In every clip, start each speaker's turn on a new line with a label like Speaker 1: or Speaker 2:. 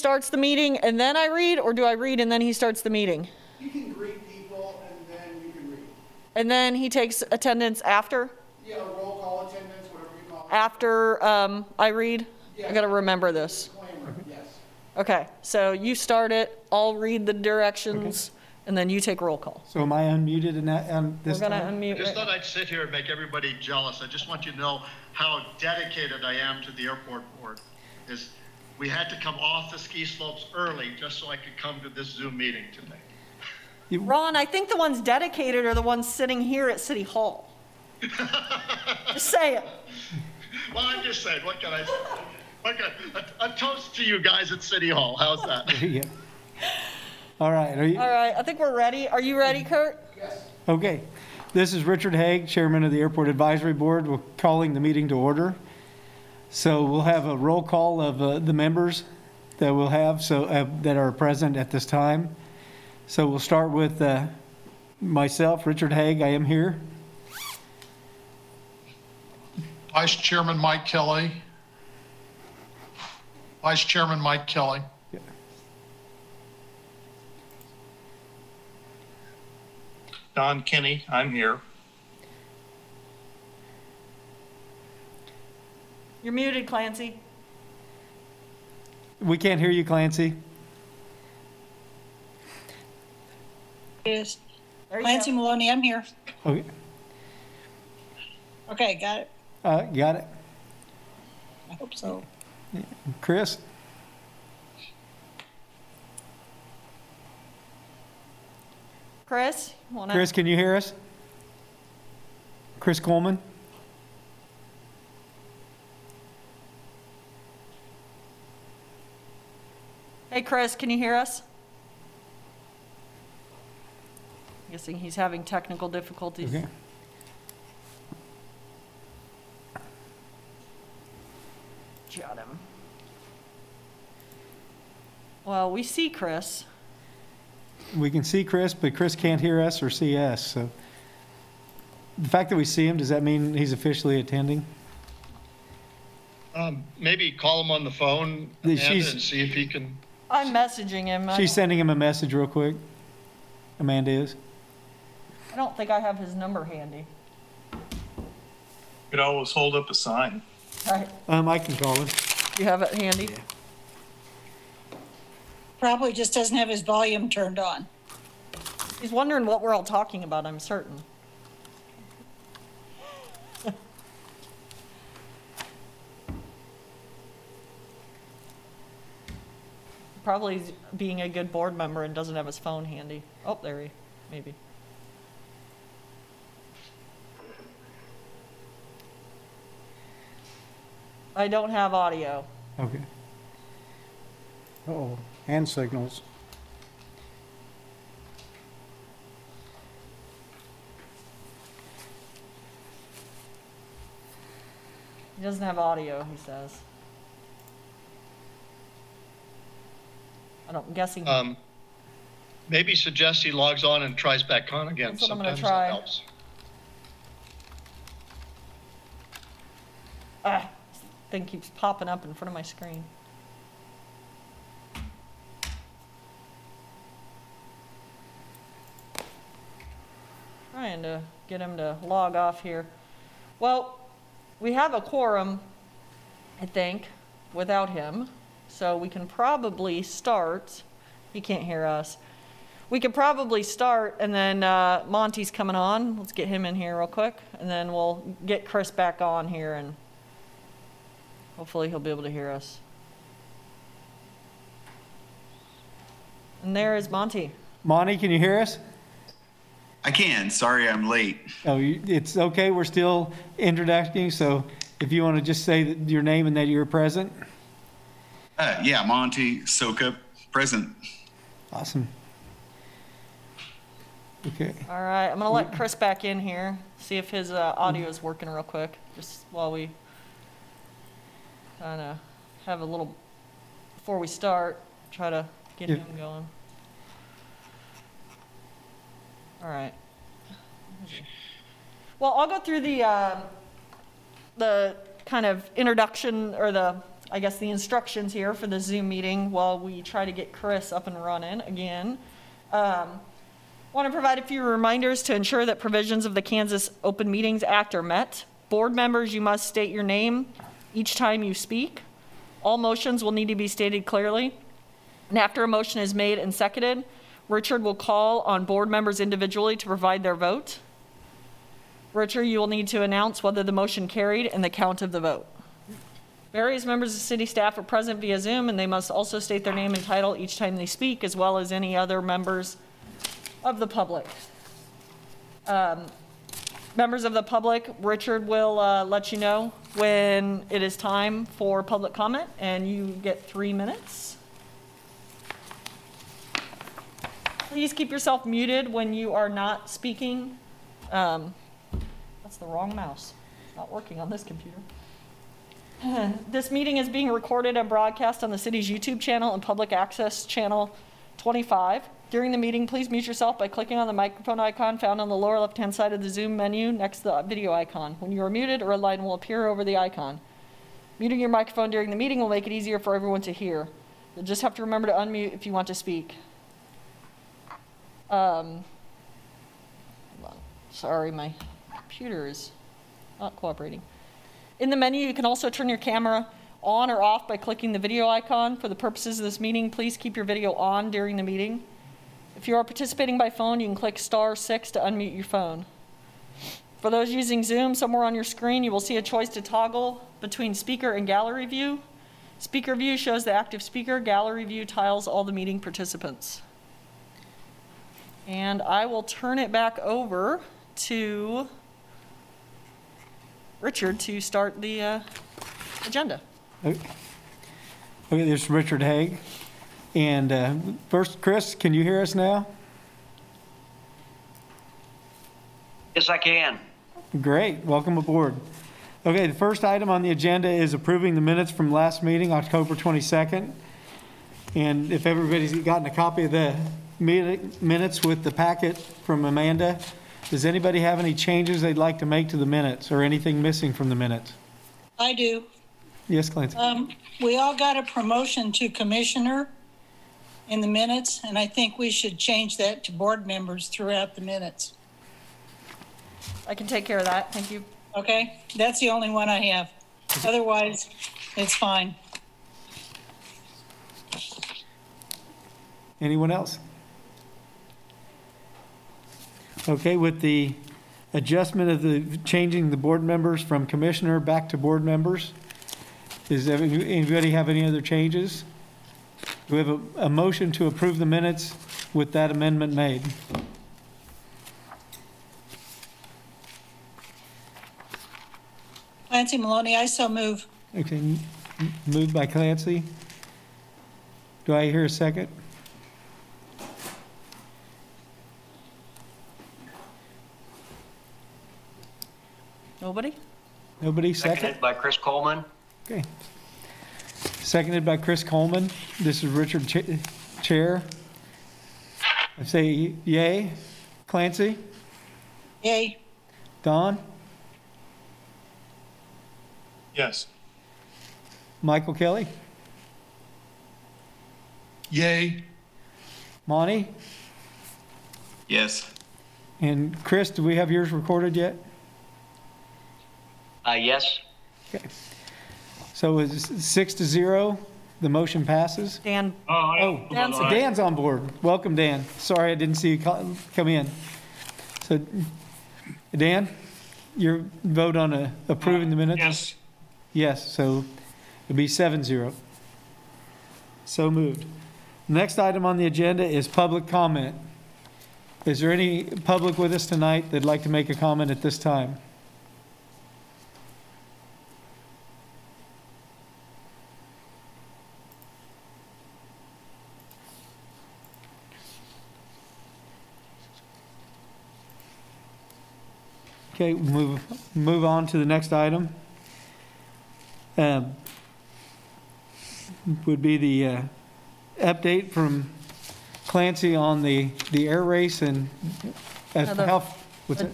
Speaker 1: starts the meeting and then I read, or do I read and then he starts the meeting?
Speaker 2: You can greet people and then you can read.
Speaker 1: And then he takes attendance after,
Speaker 2: Yeah, roll call attendance, whatever you call it.
Speaker 1: after um, I read? I gotta remember this.
Speaker 2: Yes.
Speaker 1: Okay, so you start it, I'll read the directions, and then you take roll call.
Speaker 3: So am I unmuted in that, on
Speaker 1: We're
Speaker 3: this
Speaker 1: gonna
Speaker 3: time?
Speaker 4: I just
Speaker 1: unmute.
Speaker 4: thought I'd sit here and make everybody jealous. I just want you to know how dedicated I am to the airport board. Is we had to come off the ski slopes early just so I could come to this Zoom meeting today.
Speaker 1: Ron, I think the ones dedicated are the ones sitting here at City Hall. Just say it.
Speaker 4: Well, I'm just saying, what can I say? What can, a, a toast to you guys at City Hall. How's that?
Speaker 3: Yeah. All right, are you,
Speaker 1: All right, I think we're ready. Are you ready, Kurt?
Speaker 2: Yes.
Speaker 3: okay. This is Richard Haig, Chairman of the Airport Advisory Board. We're calling the meeting to order. So we'll have a roll call of uh, the members that we'll have, so, uh, that are present at this time. So we'll start with uh, myself, Richard Haig, I am here.
Speaker 5: Vice Chairman Mike Kelly. Vice Chairman Mike Kelly.
Speaker 6: Don Kenny, I'm here.
Speaker 1: You're muted, Clancy.
Speaker 3: We can't hear you, Clancy.
Speaker 7: Yes.
Speaker 1: There you
Speaker 7: Clancy
Speaker 1: go.
Speaker 7: Maloney, I'm here.
Speaker 3: Okay,
Speaker 7: Okay, got it.
Speaker 3: uh, got it.
Speaker 7: I hope so.
Speaker 3: Chris?
Speaker 1: Chris, wanna?
Speaker 3: Chris, can you hear us? Chris Coleman?
Speaker 1: Chris, can you hear us? I'm Guessing he's having technical difficulties.
Speaker 3: Okay.
Speaker 1: Got him. Well, we see Chris.
Speaker 3: We can see Chris, but Chris can't hear us or see us, so. The fact that we see him, does that mean he's officially attending?
Speaker 4: Um, maybe call him on the phone
Speaker 3: Yeah,
Speaker 4: and see if he can.
Speaker 1: I'm messaging him. I
Speaker 3: She's
Speaker 1: don't-
Speaker 3: sending him a message real quick. Amanda is.
Speaker 1: I don't think I have his number handy.
Speaker 6: You could always hold up a sign.
Speaker 1: All right,
Speaker 3: Um, I can call him.
Speaker 1: you have it handy?
Speaker 7: Probably just doesn't have his volume turned on.
Speaker 1: He's wondering what we're all talking about, I'm certain. Probably being a good board member and doesn't have his phone handy. Oh, there he, maybe. I don't have audio.
Speaker 3: Okay.
Speaker 8: Oh, hand signals.
Speaker 1: He doesn't have audio, he says. I don't, I'm guessing,
Speaker 4: Um, maybe suggest he logs on and tries back on again.
Speaker 1: That's what I'm gonna
Speaker 4: Sometimes
Speaker 1: try.
Speaker 4: that helps.
Speaker 1: ah, this thing keeps popping up in front of my screen. Trying to get him to log off here. Well, we have a quorum, I think, without him, so we can probably start. He can't hear us. We could probably start, and then uh, Monty's coming on. Let's get him in here real quick, and then we'll get Chris back on here, and hopefully he'll be able to hear us. And there is Monty.
Speaker 3: Monty, can you hear us?
Speaker 9: I can. Sorry, I'm late.
Speaker 3: Oh, it's okay, we're still introducing, so if you want to just say your name and that you're present.
Speaker 9: Uh, yeah, Monty Soka, present.
Speaker 3: Awesome. Okay,
Speaker 1: All right, I'm gonna let Chris back in here, see if his uh, audio is working real quick, just while we kind of have a little, before we start, try to get
Speaker 3: Yeah.
Speaker 1: him going. All right. Well, I'll go through the, um, the kind of introduction or the I guess, the instructions here for the Zoom meeting while we try to get Chris up and running again. Um, Want to provide a few reminders to ensure that provisions of the Kansas Open Meetings Act are met. Board members, you must state your name each time you speak. All motions will need to be stated clearly. And after a motion is made and seconded, Richard will call on board members individually to provide their vote. Richard, you will need to announce whether the motion carried and the count of the vote. Various members of city staff are present via Zoom, and they must also state their name and title each time they speak, as well as any other members of the public. Um, Members of the public, Richard will uh, let you know when it is time for public comment, and you get three minutes. Please keep yourself muted when you are not speaking. Um, That's the wrong mouse. It's not working on this computer. This meeting is being recorded and broadcast on the city's YouTube channel and public access channel 25. During the meeting, please mute yourself by clicking on the microphone icon found on the lower left-hand side of the Zoom menu next to the video icon. When you are muted, a red line will appear over the icon. Muting your microphone during the meeting will make it easier for everyone to hear. You'll just have to remember to unmute if you want to speak. Um. Sorry, my computer is not cooperating. In the menu, you can also turn your camera on or off by clicking the video icon. For the purposes of this meeting, please keep your video on during the meeting. If you are participating by phone, you can click star six to unmute your phone. For those using Zoom, somewhere on your screen, you will see a choice to toggle between speaker and gallery view. Speaker view shows the active speaker, gallery view tiles all the meeting participants. And I will turn it back over to Richard to start the uh, agenda.
Speaker 3: Okay, this is Richard Haig. And uh, first, Chris, can you hear us now?
Speaker 8: Yes, I can.
Speaker 3: Great, welcome aboard. Okay, the first item on the agenda is approving the minutes from last meeting, October 22nd. And if everybody's gotten a copy of the meeting- minutes with the packet from Amanda, does anybody have any changes they'd like to make to the minutes or anything missing from the minutes?
Speaker 7: I do.
Speaker 3: Yes, Clancy?
Speaker 7: Um, we all got a promotion to commissioner in the minutes, and I think we should change that to board members throughout the minutes.
Speaker 1: I can take care of that, thank you.
Speaker 7: Okay? That's the only one I have. Otherwise, it's fine.
Speaker 3: Anyone else? Okay, with the adjustment of the, changing the board members from commissioner back to board members, does every- anybody have any other changes? Do we have a, a motion to approve the minutes with that amendment made?
Speaker 7: Clancy Maloney, I so move.
Speaker 3: Okay, m- moved by Clancy. Do I hear a second?
Speaker 1: Nobody?
Speaker 3: Nobody, second?
Speaker 8: Seconded by Chris Coleman.
Speaker 3: Okay. Seconded by Chris Coleman. This is Richard Cha- Chair. I say yay. Clancy?
Speaker 7: Yay.
Speaker 3: Don?
Speaker 6: Yes.
Speaker 3: Michael Kelly?
Speaker 5: Yay.
Speaker 3: Monty?
Speaker 9: Yes.
Speaker 3: And Chris, do we have yours recorded yet?
Speaker 8: Uh, yes.
Speaker 3: Okay. So it's six to zero. The motion passes.
Speaker 1: Dan,
Speaker 3: Oh,
Speaker 1: Dan's-
Speaker 3: Dan's on board. Welcome, Dan. Sorry I didn't see you co- come in. So, Dan, your vote on uh, approving the minutes?
Speaker 6: Yes.
Speaker 3: Yes, so it'd be seven zero. So moved. Next item on the agenda is public comment. Is there any public with us tonight that'd like to make a comment at this time? Okay, move, move on to the next item. Um, Would be the uh, update from Clancy on the, the air race and as
Speaker 1: Another-
Speaker 3: how, what's it?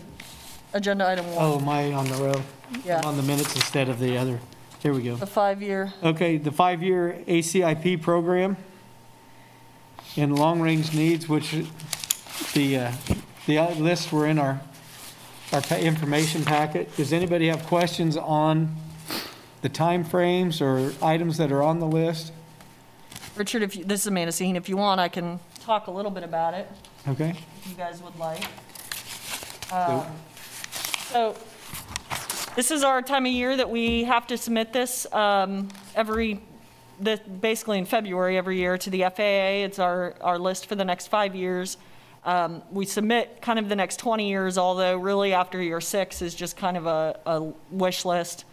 Speaker 1: agenda item one.
Speaker 3: Oh, am I on the row?
Speaker 1: Yeah.
Speaker 3: On the minutes instead of the other. Here we go.
Speaker 1: The five-year,
Speaker 3: Okay, the five-year ACIP program and long-range needs, which the, uh, the lists were in our, our pa- information packet. Does anybody have questions on the timeframes or items that are on the list?
Speaker 1: Richard, if, you- this is Amanda Saheen, if you want, I can talk a little bit about it,
Speaker 3: Okay?
Speaker 1: if you guys would like. Um, So, this is our time of year that we have to submit this um, every, the- basically in February every year to the FAA. It's our, our list for the next five years. Um, We submit kind of the next 20 years, although really after year six is just kind of a, a wish list.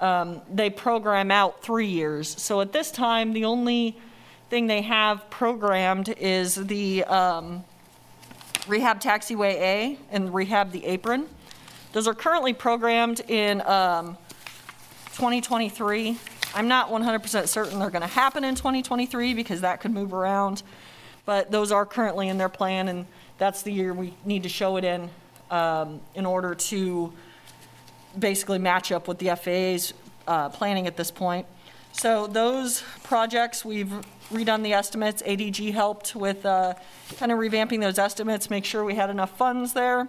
Speaker 1: Um, They program out three years. So at this time, the only thing they have programmed is the um, Rehab Taxiway A and Rehab the Apron. Those are currently programmed in um, 2023. I'm not 100% certain they're going to happen in 2023 because that could move around, but those are currently in their plan, and that's the year we need to show it in um, in order to basically match up with the FAA's uh, planning at this point. So those projects, we've redone the estimates. ADG helped with uh, kind of revamping those estimates, make sure we had enough funds there.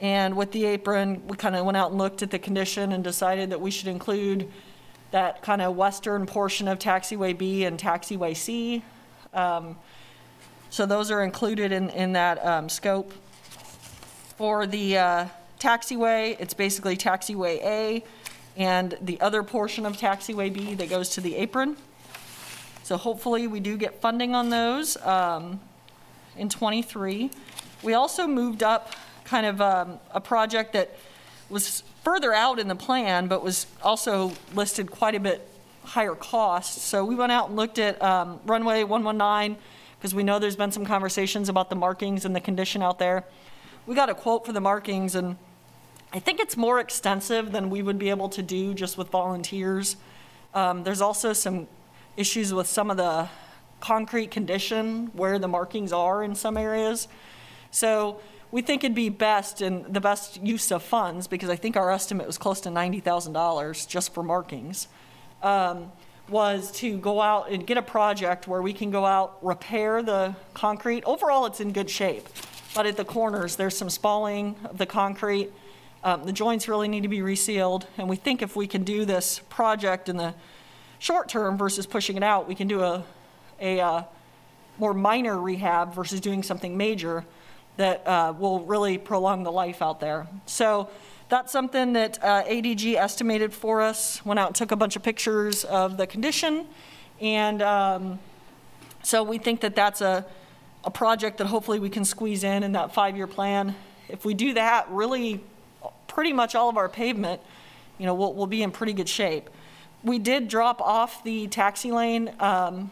Speaker 1: And with the apron, we kind of went out and looked at the condition and decided that we should include that kind of western portion of taxiway B and taxiway C. Um, So those are included in, in that um, scope. For the uh, taxiway, it's basically taxiway A and the other portion of taxiway B that goes to the apron. So hopefully, we do get funding on those um, in '23. We also moved up kind of um, a project that was further out in the plan, but was also listed quite a bit higher cost. So we went out and looked at um, runway 119, because we know there's been some conversations about the markings and the condition out there. We got a quote for the markings, and I think it's more extensive than we would be able to do just with volunteers. Um, there's also some issues with some of the concrete condition where the markings are in some areas. So we think it'd be best and the best use of funds, because I think our estimate was close to $90,000 just for markings, um, was to go out and get a project where we can go out, repair the concrete. Overall, it's in good shape, but at the corners, there's some spalling of the concrete. Um, The joints really need to be resealed, and we think if we can do this project in the short term versus pushing it out, we can do a, a uh, more minor rehab versus doing something major that uh, will really prolong the life out there. So that's something that uh, ADG estimated for us, went out and took a bunch of pictures of the condition, and um, so we think that that's a, a project that hopefully we can squeeze in in that five-year plan. If we do that, really, pretty much all of our pavement, you know, we'll, we'll be in pretty good shape. We did drop off the taxi lane um,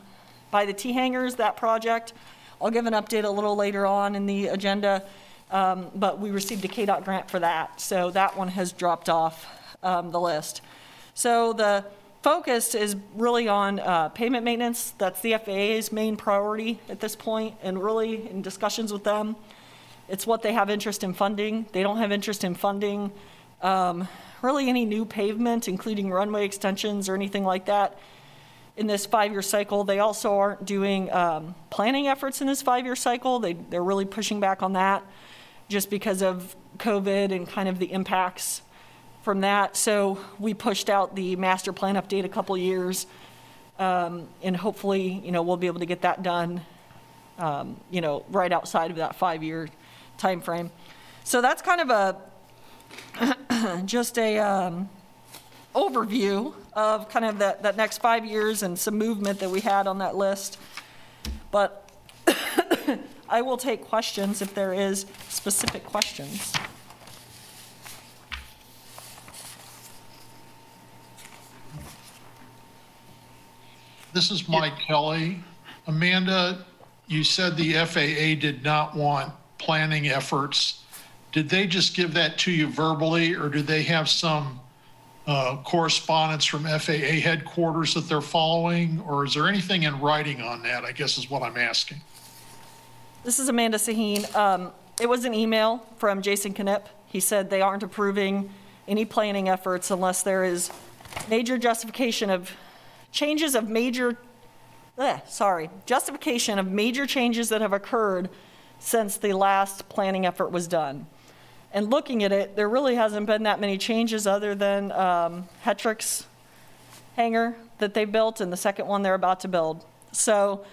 Speaker 1: by the T-hangars, that project. I'll give an update a little later on in the agenda, um, but we received a KDOT grant for that, so that one has dropped off um, the list. So the focus is really on uh, pavement maintenance. That's the FAA's main priority at this point, and really in discussions with them, it's what they have interest in funding. They don't have interest in funding um, really any new pavement, including runway extensions or anything like that in this five-year cycle. They also aren't doing um, planning efforts in this five-year cycle. They, they're really pushing back on that just because of COVID and kind of the impacts from that. So we pushed out the master plan update a couple years, um, and hopefully, you know, we'll be able to get that done, um, you know, right outside of that five-year timeframe. So that's kind of a just a um, overview of kind of that, that next five years and some movement that we had on that list. But I will take questions if there is specific questions.
Speaker 5: This is Mike Kelly. Amanda, you said the FAA did not want planning efforts. Did they just give that to you verbally, or do they have some uh, correspondence from FAA headquarters that they're following? Or is there anything in writing on that, I guess is what I'm asking.
Speaker 1: This is Amanda Saheen. Um, It was an email from Jason Knipp. He said they aren't approving any planning efforts unless there is major justification of, changes of major, eh, sorry, justification of major changes that have occurred since the last planning effort was done. And looking at it, there really hasn't been that many changes other than um, Hetrick's hangar that they built and the second one they're about to build. So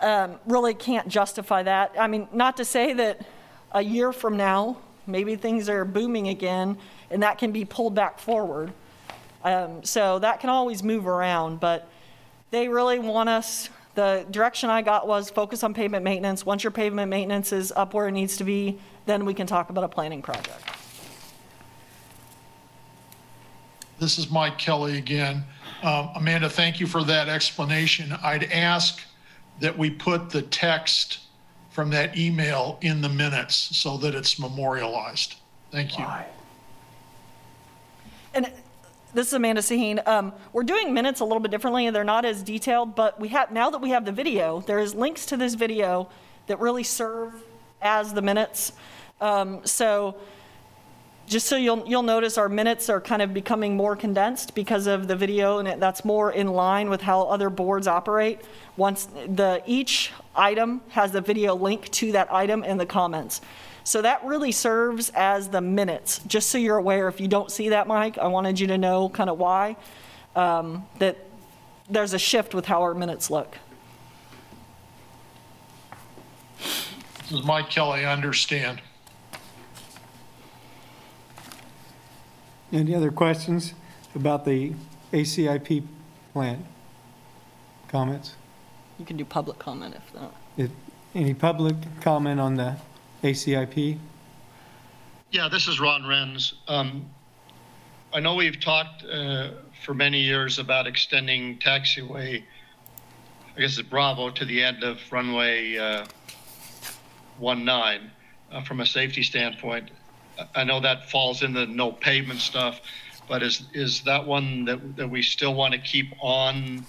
Speaker 1: um, really can't justify that. I mean, not to say that a year from now, maybe things are booming again and that can be pulled back forward. Um, So that can always move around, but they really want us, the direction I got was focus on pavement maintenance. Once your pavement maintenance is up where it needs to be, then we can talk about a planning project.
Speaker 5: This is Mike Kelly again. Um, Amanda, thank you for that explanation. I'd ask that we put the text from that email in the minutes so that it's memorialized. Thank you.
Speaker 1: And this is Amanda Saheen. Um, we're doing minutes a little bit differently, and they're not as detailed. But we have now that we have the video, there is links to this video that really serve as the minutes. Um, so just so you'll you'll notice, our minutes are kind of becoming more condensed because of the video, and that's more in line with how other boards operate. Once the each item has the video link to that item in the comments. So that really serves as the minutes, just so you're aware. If you don't see that, Mike, I wanted you to know kind of why, um, that there's a shift with how our minutes look.
Speaker 5: This is Mike Kelly, I understand.
Speaker 3: Any other questions about the ACIP plan? Comments?
Speaker 1: You can do public comment if not.
Speaker 3: If- Any public comment on the ACIP?
Speaker 4: Yeah, this is Ron Renz. Um, I know we've talked uh, for many years about extending taxiway, I guess it's Bravo, to the end of runway uh, 19 uh, from a safety standpoint. I- know that falls in the no pavement stuff, but is, is that one that, that we still want to keep on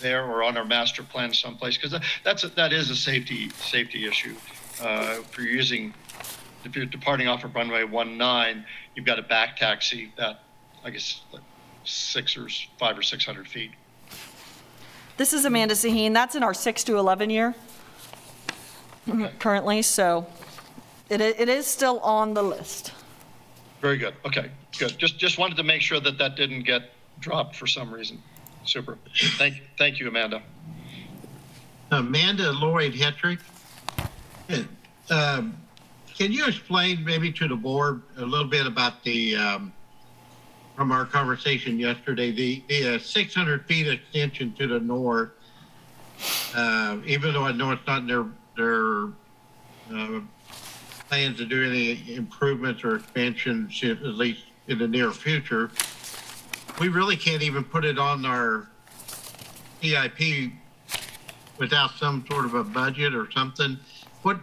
Speaker 4: there or on our master plan someplace? Because that's, a- that is a safety, safety issue. Uh, If you're using if you're departing off of runway 19, you've got a back taxi that, I guess, like six or five or 600 feet.
Speaker 1: This is Amanda Saheen. That's in our 6 to 11 year currently, so it i- it is still on the list.
Speaker 4: Very good. Okay, good. Just, just wanted to make sure that that didn't get dropped for some reason. Super. Thank, thank you, Amanda.
Speaker 10: Amanda Lloyd Hetrick. Um, Can you explain maybe to the board a little bit about the, um, from our conversation yesterday, the, the uh, 600 feet extension to the north? Uh, even though I know it's not in their, their, uh, plans to do any improvements or expansions, at least in the near future, we really can't even put it on our CIP without some sort of a budget or something, what,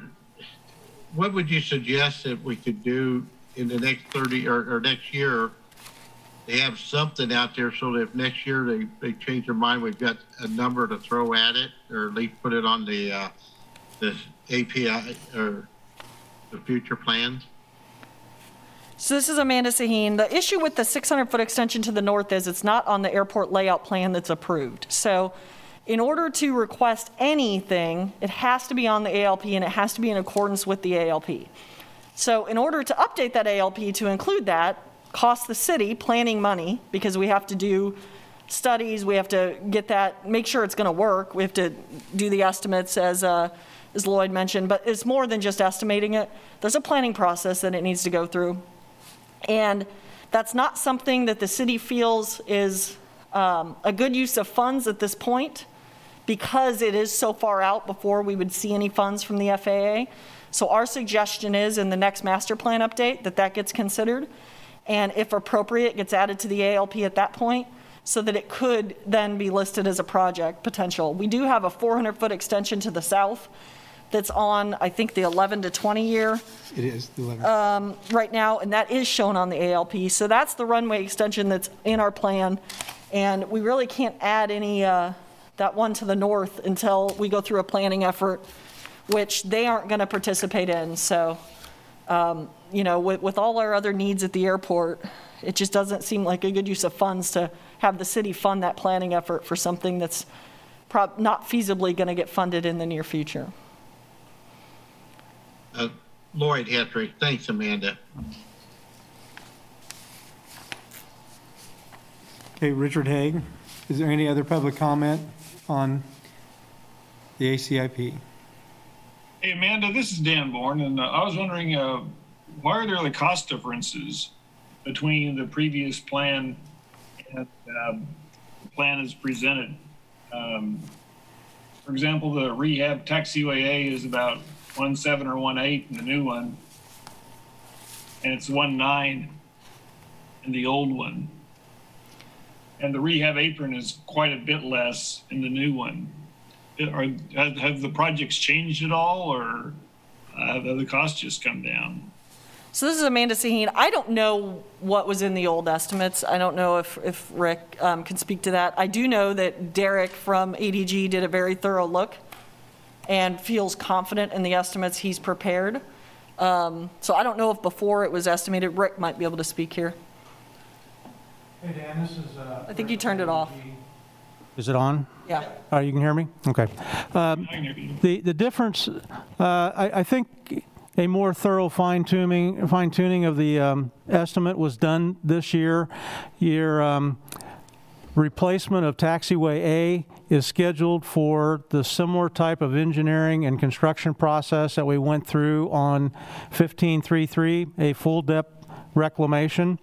Speaker 10: what would you suggest that we could do in the next 30 or, or next year? They have something out there so that if next year they, they change their mind, we've got a number to throw at it, or at least put it on the, uh, the API or the future plans?
Speaker 1: So this is Amanda Saheen. The issue with the 600-foot extension to the north is it's not on the airport layout plan that's approved. So in order to request anything, it has to be on the ALP and it has to be in accordance with the ALP. So in order to update that ALP to include that, costs the city planning money because we have to do studies, we have to get that, make sure it's going to work. We have to do the estimates as, uh, as Lloyd mentioned, but it's more than just estimating it. There's a planning process that it needs to go through. And that's not something that the city feels is um, a good use of funds at this point because it is so far out before we would see any funds from the FAA. So our suggestion is in the next master plan update that that gets considered and if appropriate, gets added to the ALP at that point so that it could then be listed as a project potential. We do have a 400-foot extension to the south that's on, I think, the 11 to 20 year
Speaker 3: It is the 11.
Speaker 1: right now, and that is shown on the ALP. So that's the runway extension that's in our plan. And we really can't add any, uh, that one to the north until we go through a planning effort, which they aren't going to participate in. So, um, you know, with, with all our other needs at the airport, it just doesn't seem like a good use of funds to have the city fund that planning effort for something that's prob, not feasibly going to get funded in the near future.
Speaker 10: Uh, Lloyd Hetrick, thanks, Amanda.
Speaker 3: Okay, Richard Haig, is there any other public comment on the ACIP?
Speaker 6: Hey, Amanda, this is Dan Bourne, and uh, I was wondering, uh, why are there the cost differences between the previous plan and um, the plan as presented? Um, for example, the rehab taxiway A is about one seven or one eight in the new one, and it's one nine in the old one. And the rehab apron is quite a bit less in the new one. Are, have, have the projects changed at all, or have the costs just come down?
Speaker 1: So this is Amanda Saheen. I don't know what was in the old estimates. I don't know if, if Rick um, can speak to that. I do know that Derek from ADG did a very thorough look and feels confident in the estimates he's prepared. Um, So I don't know if before it was estimated, Rick might be able to speak here.
Speaker 3: Hey, Dan, this is. uh,
Speaker 1: I think you turned it off.
Speaker 11: Is it on?
Speaker 1: Yeah.
Speaker 11: Oh, you can hear me? Okay. Um,
Speaker 6: I can hear you.
Speaker 11: The, the difference, uh, I, I think a more thorough fine tuning, fine tuning of the um, estimate was done this year. Your um, replacement of taxiway A is scheduled for the similar type of engineering and construction process that we went through on 1533, a full depth reclamation.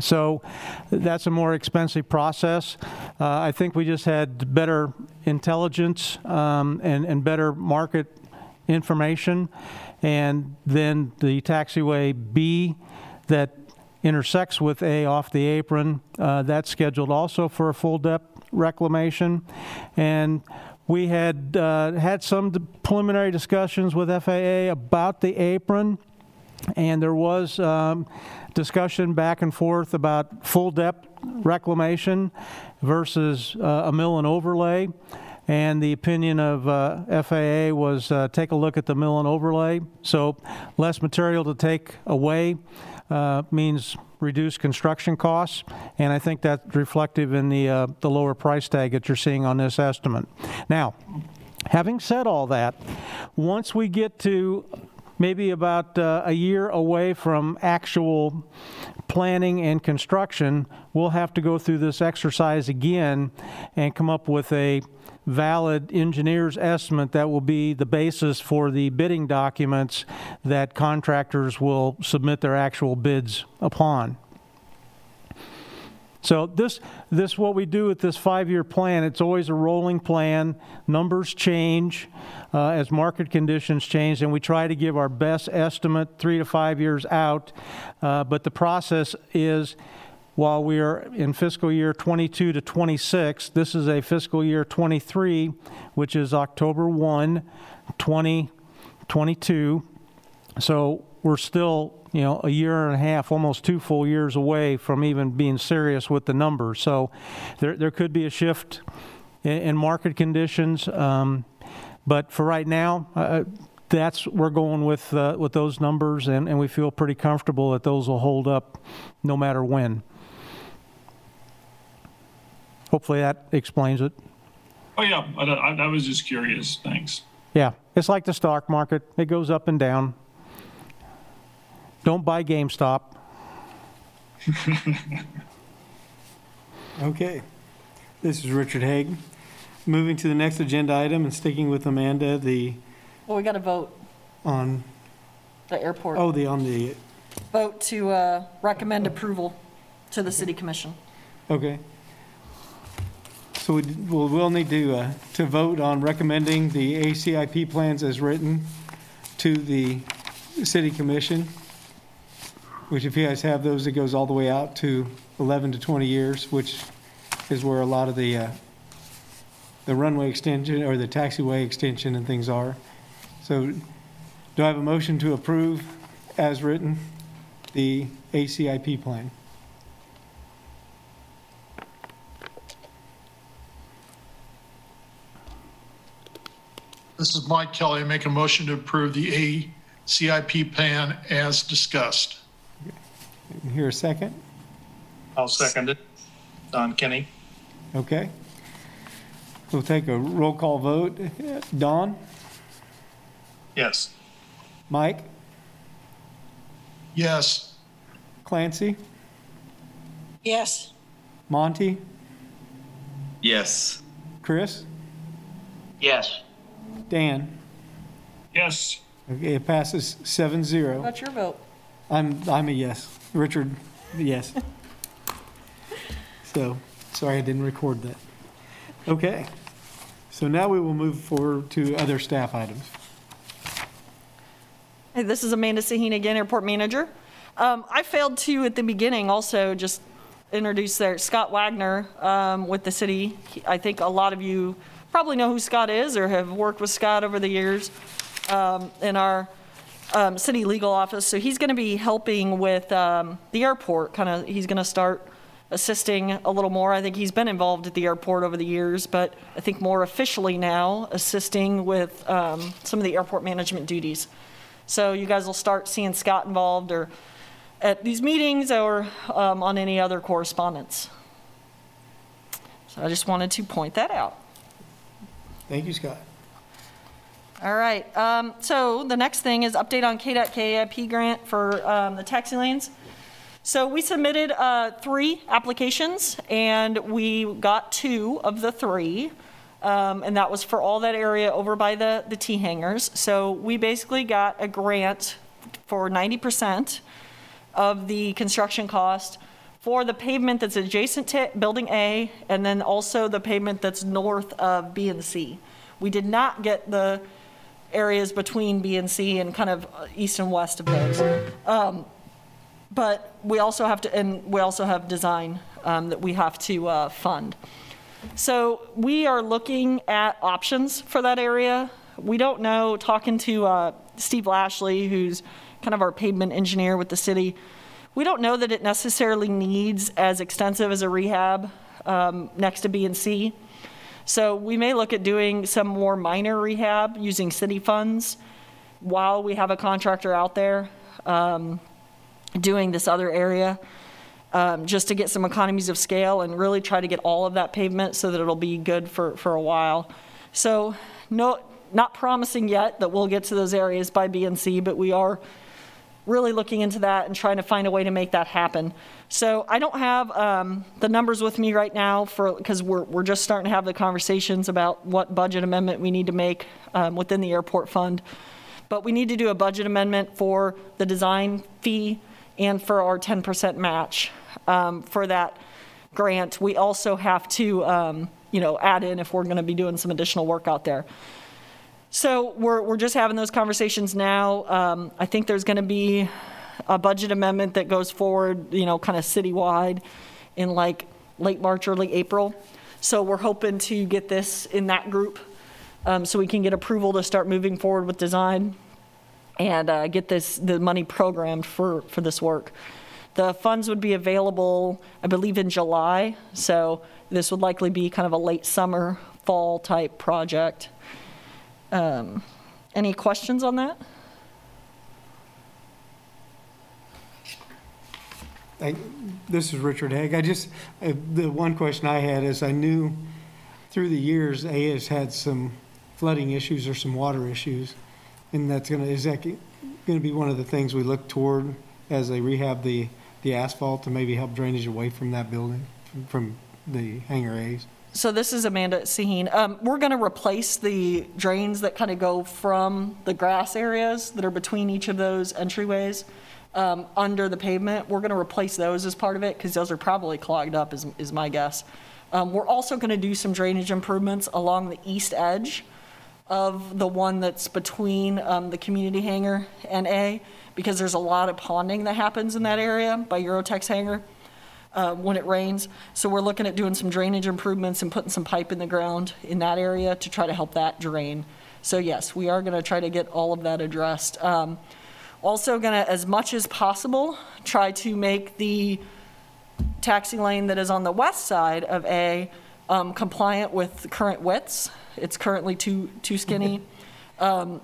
Speaker 11: So that's a more expensive process. Uh, I think we just had better intelligence um, and, and better market information. And then the taxiway B that intersects with A off the apron, uh, that's scheduled also for a full depth reclamation. And we had uh, had some preliminary discussions with FAA about the apron. And there was um, discussion back and forth about full depth reclamation versus uh, a mill and overlay. And the opinion of uh, FAA was uh, take a look at the mill and overlay. So less material to take away uh, means reduced construction costs, and I think that's reflective in the uh, the lower price tag that you're seeing on this estimate. Now, having said all that, once we get to maybe about uh, a year away from actual planning and construction, we'll have to go through this exercise again and come up with a valid engineer's estimate that will be the basis for the bidding documents that contractors will submit their actual bids upon. So this, this what we do with this five-year plan. It's always a rolling plan. Numbers change uh, as market conditions change, and we try to give our best estimate three to five years out. Uh, but the process is, while we are in fiscal year 22 to 26, this is a fiscal year 23, which is October 1, 2022. So we're still, you know, a year and a half, almost two full years away from even being serious with the numbers. So there, there could be a shift in, in market conditions. Um, but for right now, uh, that's we're going with uh, with those numbers, and, and we feel pretty comfortable that those will hold up no matter when. Hopefully that explains it.
Speaker 6: Oh, yeah, I, I, I was just curious. Thanks.
Speaker 11: Yeah, it's like the stock market; it goes up and down. Don't buy GameStop.
Speaker 3: Okay. This is Richard Haig. Moving to the next agenda item and sticking with Amanda, the,
Speaker 1: Well, we got to vote
Speaker 3: on,
Speaker 1: the airport.
Speaker 3: oh, the, on the,
Speaker 1: Vote to uh, recommend approval to the city commission.
Speaker 3: okay. So we, we'll, we'll need to, uh, to vote on recommending the ACIP plans as written to the city commission, which if you guys have those, it goes all the way out to 11 to 20 years, which is where a lot of the, uh, the runway extension or the taxiway extension and things are. So do I have a motion to approve as written the ACIP plan?
Speaker 5: This is Mike Kelly. I make a motion to approve the ACIP plan as discussed.
Speaker 3: Here a second?
Speaker 6: I'll second it. Don Kenny.
Speaker 3: Okay. We'll take a roll call vote. Don,
Speaker 6: Yes.
Speaker 3: Mike,
Speaker 5: Yes.
Speaker 3: Clancy,
Speaker 7: Yes,
Speaker 3: Monty,
Speaker 9: Yes.
Speaker 3: Chris,
Speaker 8: Yes.
Speaker 3: Dan.
Speaker 6: Yes.
Speaker 3: Okay, it passes seven zero.
Speaker 1: What's your vote?
Speaker 3: I'm, I'm a yes. Richard, yes. So, sorry I didn't record that. Okay. So now we will move forward to other staff items.
Speaker 1: Hey, this is Amanda Saheen again, airport manager. Um, I failed to, at the beginning, also just introduce there Scott Wagner um, with the city. He- I think a lot of you probably know who Scott is or have worked with Scott over the years um, in our um, city legal office. So he's going to be helping with um, the airport. Kind of, he's going to start assisting a little more. I think he's been involved at the airport over the years, but I think more officially now, assisting with um, some of the airport management duties. So you guys will start seeing Scott involved or at these meetings or um, on any other correspondence. So I just wanted to point that out.
Speaker 3: Thank you, Scott.
Speaker 1: All right, um, so the next thing is update on KDOT KIP grant for um, the taxi lanes. So we submitted uh, three applications, and we got two of the three. Um, And that was for all that area over by the, the T hangars. So we basically got a grant for 90% of the construction cost for the pavement that's adjacent to Building A, and then also the pavement that's north of B and C. We did not get the areas between B and C and kind of east and west of those. Um, But we also have to, and we also have design um, that we have to uh, fund. So we are looking at options for that area. We don't know, talking to uh, Steve Lashley, who's kind of our pavement engineer with the city, we don't know that it necessarily needs as extensive as a rehab um, next to B and C. So we may look at doing some more minor rehab using city funds while we have a contractor out there um, doing this other area, um, just to get some economies of scale and really try to get all of that pavement so that it'll be good for, for a while. So no, not promising yet that we'll get to those areas by B and C, but we are really looking into that and trying to find a way to make that happen. So I don't have um, the numbers with me right now for because we're we're just starting to have the conversations about what budget amendment we need to make um, within the airport fund. But we need to do a budget amendment for the design fee and for our 10% match um, for that grant. We also have to, um, you know, add in if we're going to be doing some additional work out there. So we're, we're just having those conversations now. Um, I think there's going to be a budget amendment that goes forward, you know, kind of citywide in like late March, early April. So we're hoping to get this in that group um, so we can get approval to start moving forward with design and uh, get this the money programmed for for this work. The funds would be available, I believe, in July. So this would likely be kind of a late summer, fall type project. Um, any questions on that?
Speaker 3: I, this is Richard Haig. I just, the one question I had is I knew through the years, A has had some flooding issues or some water issues. And that's gonna, is that gonna be one of the things we look toward as they rehab the, the asphalt to maybe help drainage away from that building, from- from the hangar A's?
Speaker 1: So this is Amanda Saheen. Um, we're going to replace the drains that kind of go from the grass areas that are between each of those entryways um, under the pavement. We're going to replace those as part of it because those are probably clogged up, is, is my guess. Um, we're also going to do some drainage improvements along the east edge of the one that's between um, the community hangar and A because there's a lot of ponding that happens in that area by Eurotex hangar uh, when it rains. So we're looking at doing some drainage improvements and putting some pipe in the ground in that area to try to help that drain. So yes, we are going to try to get all of that addressed. Um, also going to, as much as possible, try to make the taxi lane that is on the west side of A um, compliant with the current widths. It's currently too, too skinny. Um,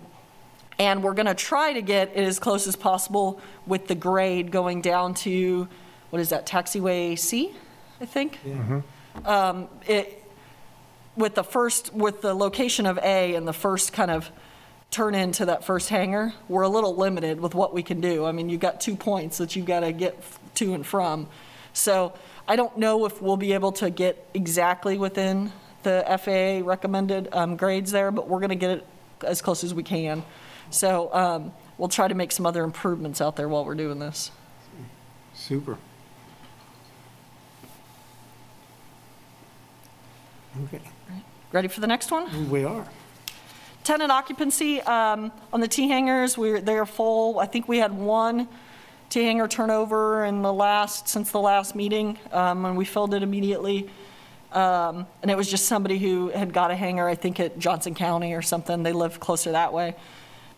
Speaker 1: and we're going to try to get it as close as possible with the grade going down to, what is that, taxiway C? I think. Um, It, with the first, with the location of A and the first kind of turn into that first hangar, we're a little limited with what we can do. I mean, you've got two points that you've got to get f- to and from. So I don't know if we'll be able to get exactly within the FAA recommended um, grades there, but we're going to get it as close as we can. So um, we'll try to make some other improvements out there while we're doing this.
Speaker 3: Super. Okay,
Speaker 1: Ready for the next one?
Speaker 3: we are.
Speaker 1: Tenant occupancy, um, on the T hangars, we're, they're full. I think we had one T hangar turnover in the last, since the last meeting, um, and we filled it immediately. Um, and it was just somebody who had got a hangar, I think at Johnson County or something. They live closer that way.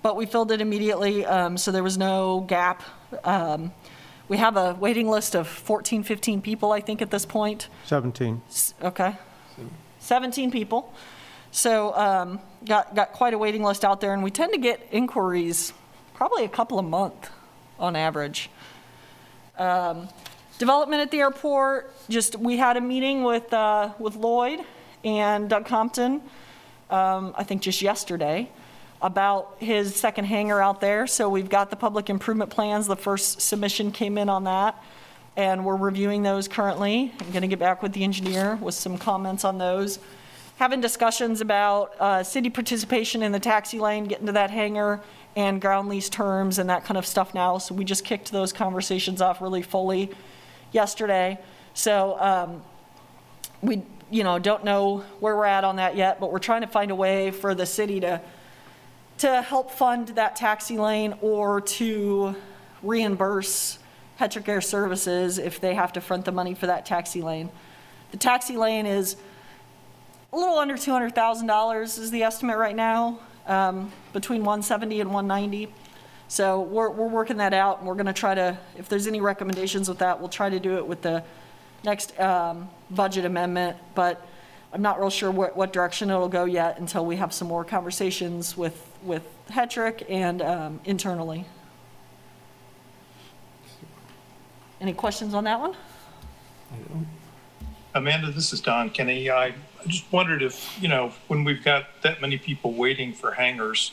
Speaker 1: But we filled it immediately, um, so there was no gap. Um, we have a waiting list of 14, 15 people, I think, at this point.
Speaker 11: 17.
Speaker 1: S- Okay. 17 people. So um, got, got quite a waiting list out there, and we tend to get inquiries probably a couple a month on average. Um, Development at the airport, just, we had a meeting with, uh, with Lloyd and Doug Compton, um, I think just yesterday, about his second hangar out there. So we've got the public improvement plans. The first submission came in on that, and we're reviewing those currently. I'm going to get back with the engineer with some comments on those. Having discussions about uh, city participation in the taxi lane, getting to that hangar, and ground lease terms and that kind of stuff now. So we just kicked those conversations off really fully yesterday. So um, we, you know, don't know where we're at on that yet, but we're trying to find a way for the city to, to help fund that taxi lane or to reimburse Hetrick Air Services if they have to front the money for that taxi lane. The taxi lane is a little under $200,000 is the estimate right now, um, between 170 and 190. So we're, we're working that out, and we're going to try to, if there's any recommendations with that, we'll try to do it with the next um, budget amendment, but I'm not real sure what, what direction it'll go yet until we have some more conversations with, with Hetrick and um, internally. Any questions on that one?
Speaker 12: Amanda, this is Don Kenny. I just wondered if, you know, when we've got that many people waiting for hangars,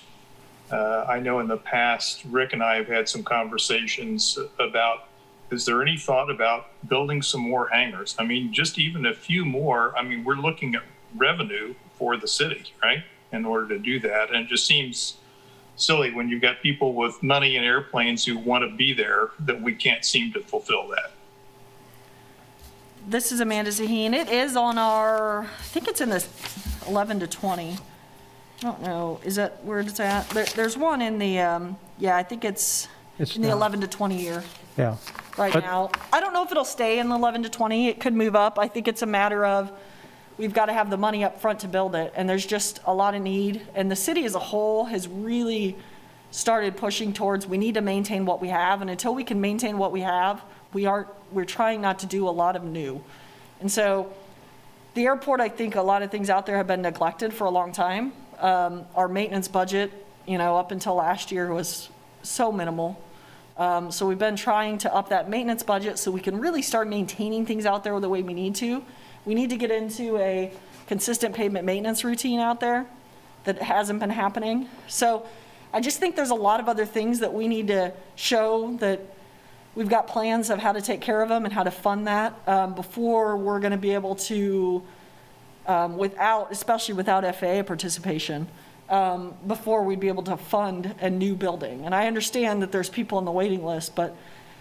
Speaker 12: uh, I know in the past, Rick and I have had some conversations about, is there any thought about building some more hangars? I mean, just even a few more, I mean, we're looking at revenue for the city, right? In order to do that. And it just seems silly when you've got people with money and airplanes who want to be there that we can't seem to fulfill that.
Speaker 1: This is Amanda Saheen. It is on our, I think it's in this 11 to 20. I don't know, is that where it's at? There, there's one in the, um, yeah, I think it's
Speaker 11: It's
Speaker 1: in the
Speaker 11: down.
Speaker 1: 11 to 20 year
Speaker 11: Yeah.
Speaker 1: right
Speaker 11: But-
Speaker 1: now. I don't know if it'll stay in the 11 to 20. It could move up. I think it's a matter of, we've got to have the money up front to build it, and there's just a lot of need. And the city as a whole has really started pushing towards, we need to maintain what we have, and until we can maintain what we have, we aren't, we're trying not to do a lot of new. And so, the airport, I think a lot of things out there have been neglected for a long time. Um, our maintenance budget, you know, up until last year was so minimal. Um, so we've been trying to up that maintenance budget so we can really start maintaining things out there the way we need to. We need to get into a consistent pavement maintenance routine out there that hasn't been happening. So I just think there's a lot of other things that we need to show that we've got plans of how to take care of them and how to fund that um, before we're going to be able to, um, without, especially without FAA participation, um, before we'd be able to fund a new building. And I understand that there's people on the waiting list, but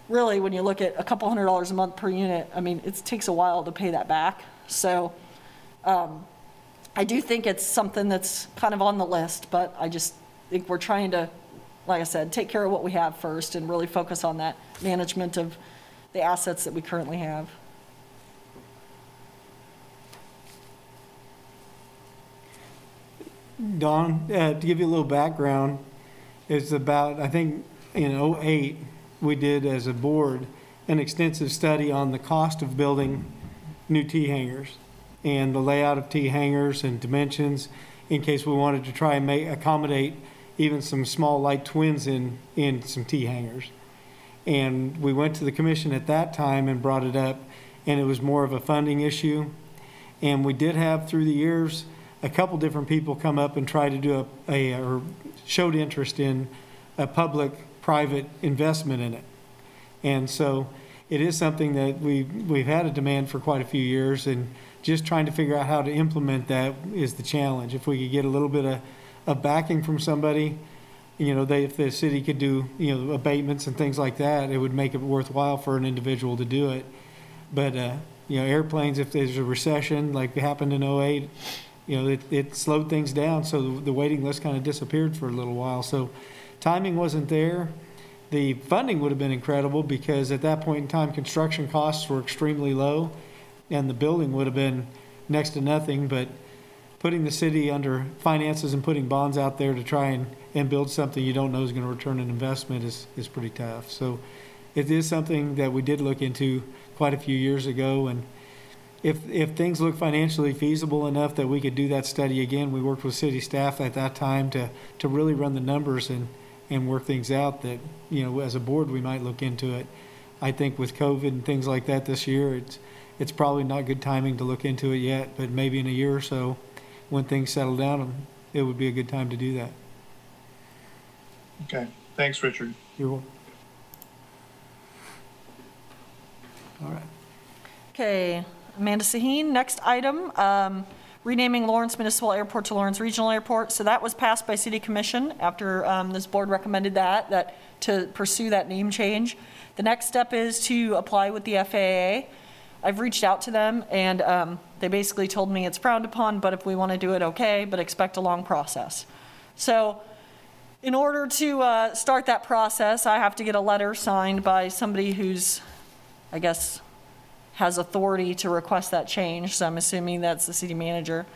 Speaker 1: really, when you look at a couple hundred dollars a month per unit, I mean, it takes a while to pay that back. So um, I do think it's something that's kind of on the list, but I just think we're trying to, like I said, take care of what we have first and really focus on that management of the assets that we currently have.
Speaker 3: Don, uh, to give you a little background, it's about, I think, in '08, we did as a board, an extensive study on the cost of building new T hangars and the layout of T hangars and dimensions in case we wanted to try and make, accommodate even some small light twins in, in some T hangars. And we went to the commission at that time and brought it up, and it was more of a funding issue. And we did have, through the years, a couple different people come up and try to do a, a, or showed interest in a public-private investment in it. And so it is something that we, we've had a demand for quite a few years, and just trying to figure out how to implement that is the challenge. If we could get a little bit of, of backing from somebody, you know, they, if the city could do, you know, abatements and things like that, it would make it worthwhile for an individual to do it. But, uh, you know, airplanes, if there's a recession like happened in '08, you know, it, it slowed things down, so the waiting list kind of disappeared for a little while. So timing wasn't there. The funding would have been incredible because at that point in time, construction costs were extremely low and the building would have been next to nothing, but putting the city under finances and putting bonds out there to try and, and build something you don't know is going to return an investment is, is pretty tough. So it is something that we did look into quite a few years ago. And if, if things look financially feasible enough that we could do that study again, we worked with city staff at that time to, to really run the numbers and, and work things out that, you know, as a board, we might look into it. I think with COVID and things like that this year, it's, it's probably not good timing to look into it yet, but maybe in a year or so, when things settle down, it would be a good time to do that.
Speaker 12: Okay, thanks, Richard.
Speaker 3: You're welcome. All right.
Speaker 1: Okay, Amanda Saheen, next item, um, renaming Lawrence Municipal Airport to Lawrence Regional Airport. So that was passed by City Commission after um, this board recommended that, that, to pursue that name change. The next step is to apply with the FAA. I've reached out to them, and um, they basically told me it's frowned upon, but if we want to do it, okay, but expect a long process. So in order to uh, start that process, I have to get a letter signed by somebody who's, I guess, has authority to request that change, so I'm assuming that's the city manager.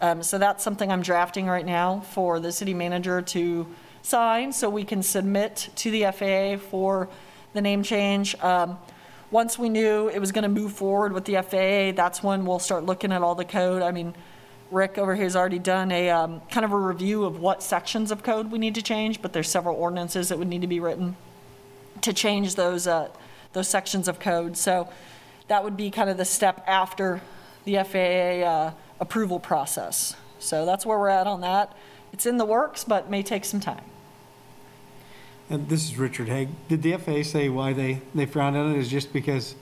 Speaker 1: Um, So that's something I'm drafting right now for the city manager to sign, so we can submit to the FAA for the name change. Um, Once we knew it was going to move forward with the FAA, that's when we'll start looking at all the code. I mean, Rick over here has already done a, um, kind of a review of what sections of code we need to change, but there's several ordinances that would need to be written to change those, uh, those sections of code. So that would be kind of the step after the FAA uh, approval process. So that's where we're at on that. It's in the works, but may take some time.
Speaker 3: And this is Richard Haig. Did the FAA say why they, they frowned on it? Is just because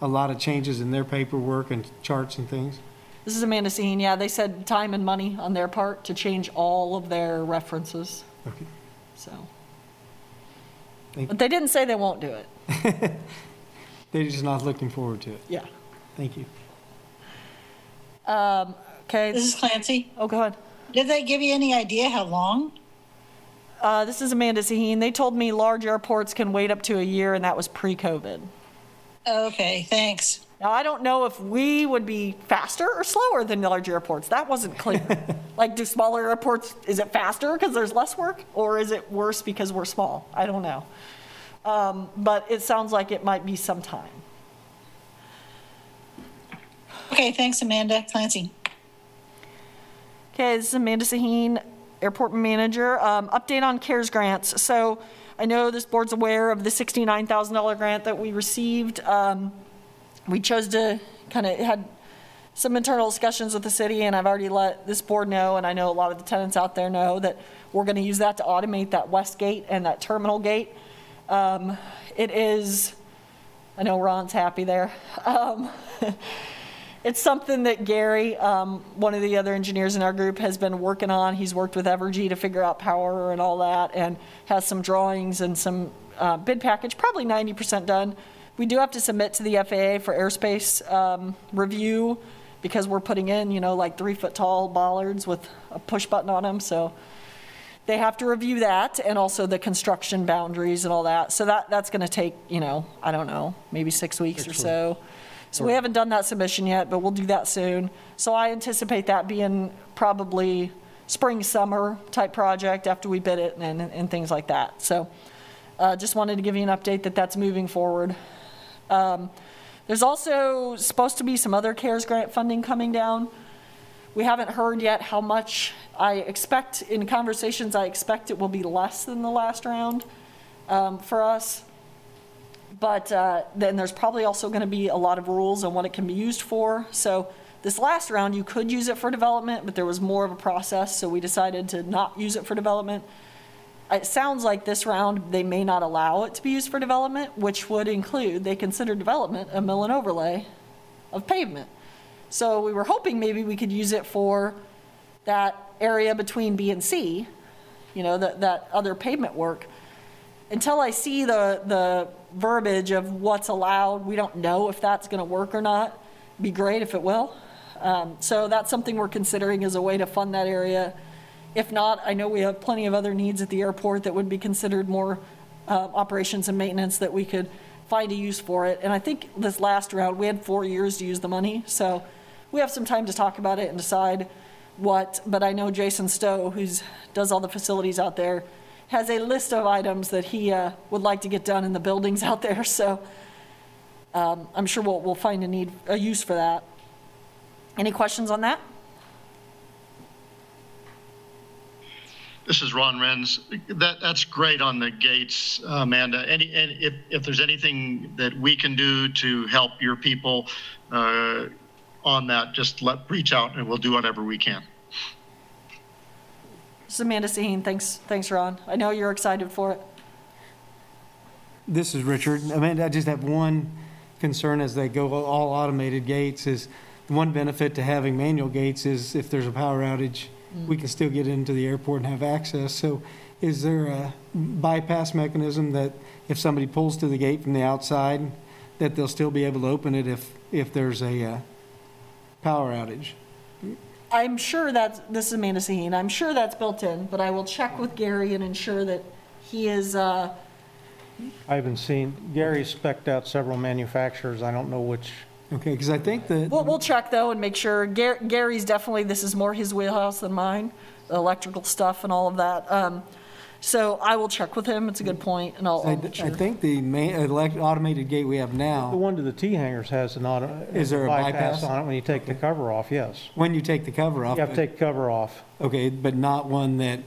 Speaker 3: a lot of changes in their paperwork and charts and things?
Speaker 1: This is Amanda Saheen. Yeah, they said time and money on their part to change all of their references.
Speaker 3: Okay.
Speaker 1: So,
Speaker 3: Thank-
Speaker 1: but they didn't say they won't do it.
Speaker 3: They're just not looking forward to it.
Speaker 1: Yeah.
Speaker 3: Thank you.
Speaker 1: Um, okay.
Speaker 7: This is Clancy.
Speaker 1: Oh, go ahead.
Speaker 7: Did they give you any idea how long?
Speaker 1: Uh, this is Amanda Saheen. They told me large airports can wait up to a year, and that was pre-COVID.
Speaker 7: Okay, thanks.
Speaker 1: Now, I don't know if we would be faster or slower than large airports. That wasn't clear. like, do smaller airports, is it faster because there's less work, or is it worse because we're small? I don't know. Um, but it sounds like it might be sometime.
Speaker 7: Okay, thanks, Amanda. Clancy.
Speaker 1: Okay, this is Amanda Saheen, Airport Manager. Um, Update on CARES grants. So I know this board's aware of the $69,000 grant that we received. Um, We chose to kind of had some internal discussions with the city, and I've already let this board know, and I know a lot of the tenants out there know, that we're going to use that to automate that west gate and that terminal gate. Um, It is, I know Ron's happy there. Um, It's something that Gary, um, one of the other engineers in our group, has been working on. He's worked with Evergy to figure out power and all that, and has some drawings and some uh, bid package, probably 90% done. We do have to submit to the FAA for airspace um, review because we're putting in, you know, like three foot tall bollards with a push button on them. So they have to review that and also the construction boundaries and all that. So that, that's going to take, you know, I don't know, maybe six weeks or so. So we haven't done that submission yet, but we'll do that soon. So I anticipate that being probably spring, summer type project after we bid it and, and things like that. So uh, just wanted to give you an update that that's moving forward. Um, There's also supposed to be some other CARES grant funding coming down. We haven't heard yet how much. I expect, in conversations, I expect it will be less than the last round um, for us. But uh, then there's probably also going to be a lot of rules on what it can be used for. So this last round, you could use it for development, but there was more of a process, so we decided to not use it for development. It sounds like this round, they may not allow it to be used for development, which would include, they consider development a mill and overlay of pavement. So we were hoping maybe we could use it for that area between B and C, you know, that, that other pavement work. Until I see the, the verbiage of what's allowed, we don't know if that's gonna work or not. Be great if it will. Um, so that's something we're considering as a way to fund that area. If not, I know we have plenty of other needs at the airport that would be considered more uh, operations and maintenance that we could find a use for it. And I think this last round, we had four years to use the money, so we have some time to talk about it and decide what, but I know Jason Stowe, who's, does all the facilities out there, has a list of items that he uh, would like to get done in the buildings out there, so um, I'm sure we'll, we'll find a need, a use for that. Any questions on that?
Speaker 4: This is Ron Renz. That, that's great on the gates, Amanda. Any, and if, if there's anything that we can do to help your people uh, on that, just let, reach out and we'll do whatever we can.
Speaker 1: This is Amanda Saheen. Thanks, thanks, Ron. I know you're excited for it.
Speaker 3: This is Richard. Amanda, I just have one concern as they go all automated gates is, one benefit to having manual gates is if there's a power outage, we can still get into the airport and have access. So is there a bypass mechanism that if somebody pulls to the gate from the outside, that they'll still be able to open it if, if there's a uh, power outage?
Speaker 1: I'm sure that's, this is Amanda Saheen. I'm sure that's built in, but I will check with Gary and ensure that he is, uh,
Speaker 11: I haven't seen, Gary spec'd out several manufacturers, I don't know which.
Speaker 3: Okay, because I think that.
Speaker 1: We'll, we'll check though and make sure. Gar- Gary's definitely, this is more his wheelhouse than mine, the electrical stuff and all of that. Um, so I will check with him. It's a good point and I'll,
Speaker 3: I
Speaker 1: I'll make
Speaker 3: I
Speaker 1: sure.
Speaker 3: think the main uh, elect, automated gate we have now.
Speaker 11: The
Speaker 3: now,
Speaker 11: one to the T hangars has an auto.
Speaker 3: Is there a bypass?
Speaker 11: on it when you take the cover off, yes.
Speaker 3: when you take the cover off.
Speaker 11: You have to take the cover off.
Speaker 3: Okay, but not one that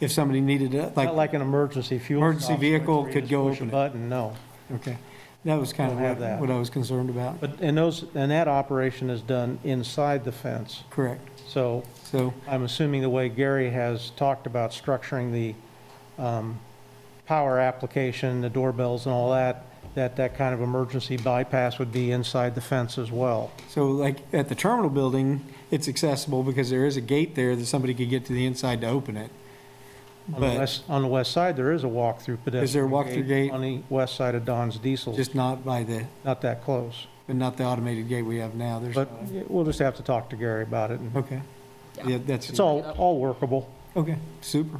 Speaker 3: if somebody needed it,
Speaker 11: Not
Speaker 3: like,
Speaker 11: like an emergency fuel.
Speaker 3: Emergency
Speaker 11: stop switch
Speaker 3: vehicle
Speaker 11: where you
Speaker 3: could
Speaker 11: just
Speaker 3: go
Speaker 11: push a
Speaker 3: open it.
Speaker 11: Button, no.
Speaker 3: okay. That was kind of
Speaker 11: Don't have
Speaker 3: what,
Speaker 11: that.
Speaker 3: what I was concerned about.
Speaker 11: But, and those, and that operation is done inside the fence.
Speaker 3: Correct.
Speaker 11: So
Speaker 3: So,
Speaker 11: I'm assuming the way Gary has talked about structuring the um, power application, the doorbells and all that, that that kind of emergency bypass would be inside the fence as well.
Speaker 3: so like at the terminal building, it's accessible because there is a gate there that somebody could get to the inside to open it.
Speaker 11: On the
Speaker 3: But
Speaker 11: west, on the west side, there is a walk-through pedestrian.
Speaker 3: Is there a walk-through gate?
Speaker 11: On the west side of Don's Diesel,
Speaker 3: just not by the,
Speaker 11: not that close.
Speaker 3: but not the automated gate we have now. There's,
Speaker 11: But
Speaker 3: not-
Speaker 11: we'll just have to talk to Gary about it. and
Speaker 3: okay. Yeah, that's.
Speaker 11: It's all, all workable.
Speaker 3: Okay, super.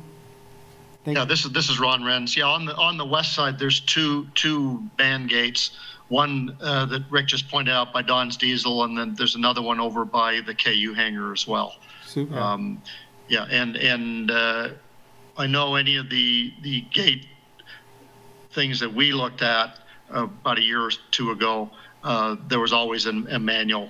Speaker 3: Thank
Speaker 4: Yeah,
Speaker 3: you.
Speaker 4: this is, this is Ron Renz. Yeah, on the, on the west side, there's two, two band gates. One uh, that Rick just pointed out by Don's Diesel, and then there's another one over by the KU hangar as well.
Speaker 3: Super.
Speaker 4: Um, yeah, and, and, uh, I know any of the, the gate things that we looked at uh, about a year or two ago, uh, there was always a, a manual